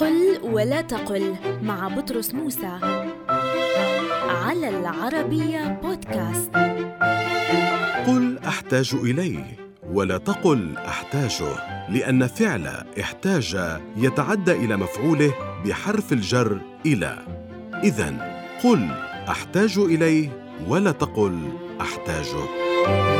قل ولا تقل مع بطرس موسى على العربية بودكاست. قل أحتاج إليه ولا تقل أحتاجه لأن فعل إحتاج يتعدى إلى مفعوله بحرف الجر إلى. اذا قل أحتاج إليه ولا تقل أحتاجه.